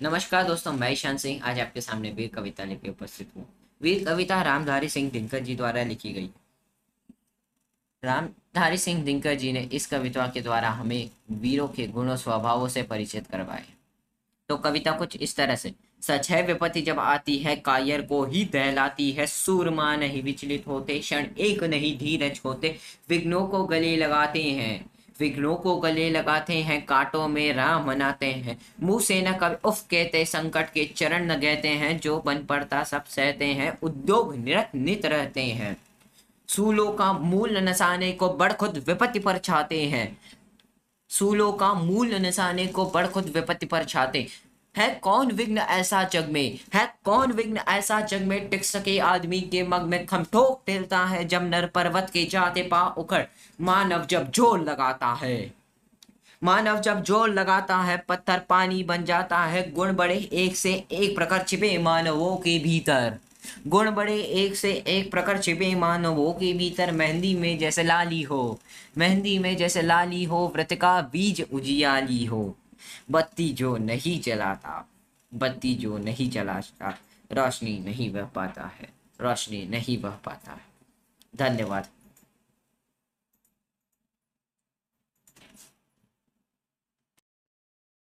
नमस्कार दोस्तों, मैं ईशान सिंह। आज आपके सामने वीर कविता लेके उपस्थित हूँ। वीर कविता रामधारी सिंह दिनकर जी द्वारा लिखी गई रामधारी सिंह दिनकर जी ने इस कविता के द्वारा हमें वीरों के गुणों, स्वभावों से परिचित करवाए तो कविता कुछ इस तरह से, सच है विपत्ति जब आती है, कायर को ही दहलाती है। सूरमा नहीं विचलित होते, क्षण एक नहीं धीरज होते, विघ्नों को गले लगाते हैं। विघ्नों को गले लगाते हैं, कांटों में राह मनाते हैं। मुँह से न कभी उफ कहते संकट के चरण न कहते हैं, जो बन पड़ता सब सहते हैं, उद्योग निरत नित रहते हैं। सूलों का मूल नसाने को बड़ खुद विपत्ति पर छाते हैं। सूलों का मूल नसाने को बड़ खुद विपत्ति पर छाते है कौन विघ्न ऐसा जग में? है कौन विघ्न ऐसा जग में? टिक सके आदमी के मग में खमठोक टेलता है, जब नर पर्वत के जाते पा उखड़। मानव जब ज़ोर लगाता है। मानव जब ज़ोर लगाता है, पत्थर पानी बन जाता है। गुण बड़े एक से एक प्रकार छिपे मानवों के भीतर। गुण बड़े एक से एक प्रकार छिपे मानवों के भीतर। मेहंदी में जैसे लाली हो, मेहंदी में जैसे लाली हो, व्रत का बीज उजियाली हो। बत्ती जो नहीं जलाता, बत्ती जो नहीं जलाता, रोशनी नहीं बह पाता है, रोशनी नहीं बह पाता है। धन्यवाद।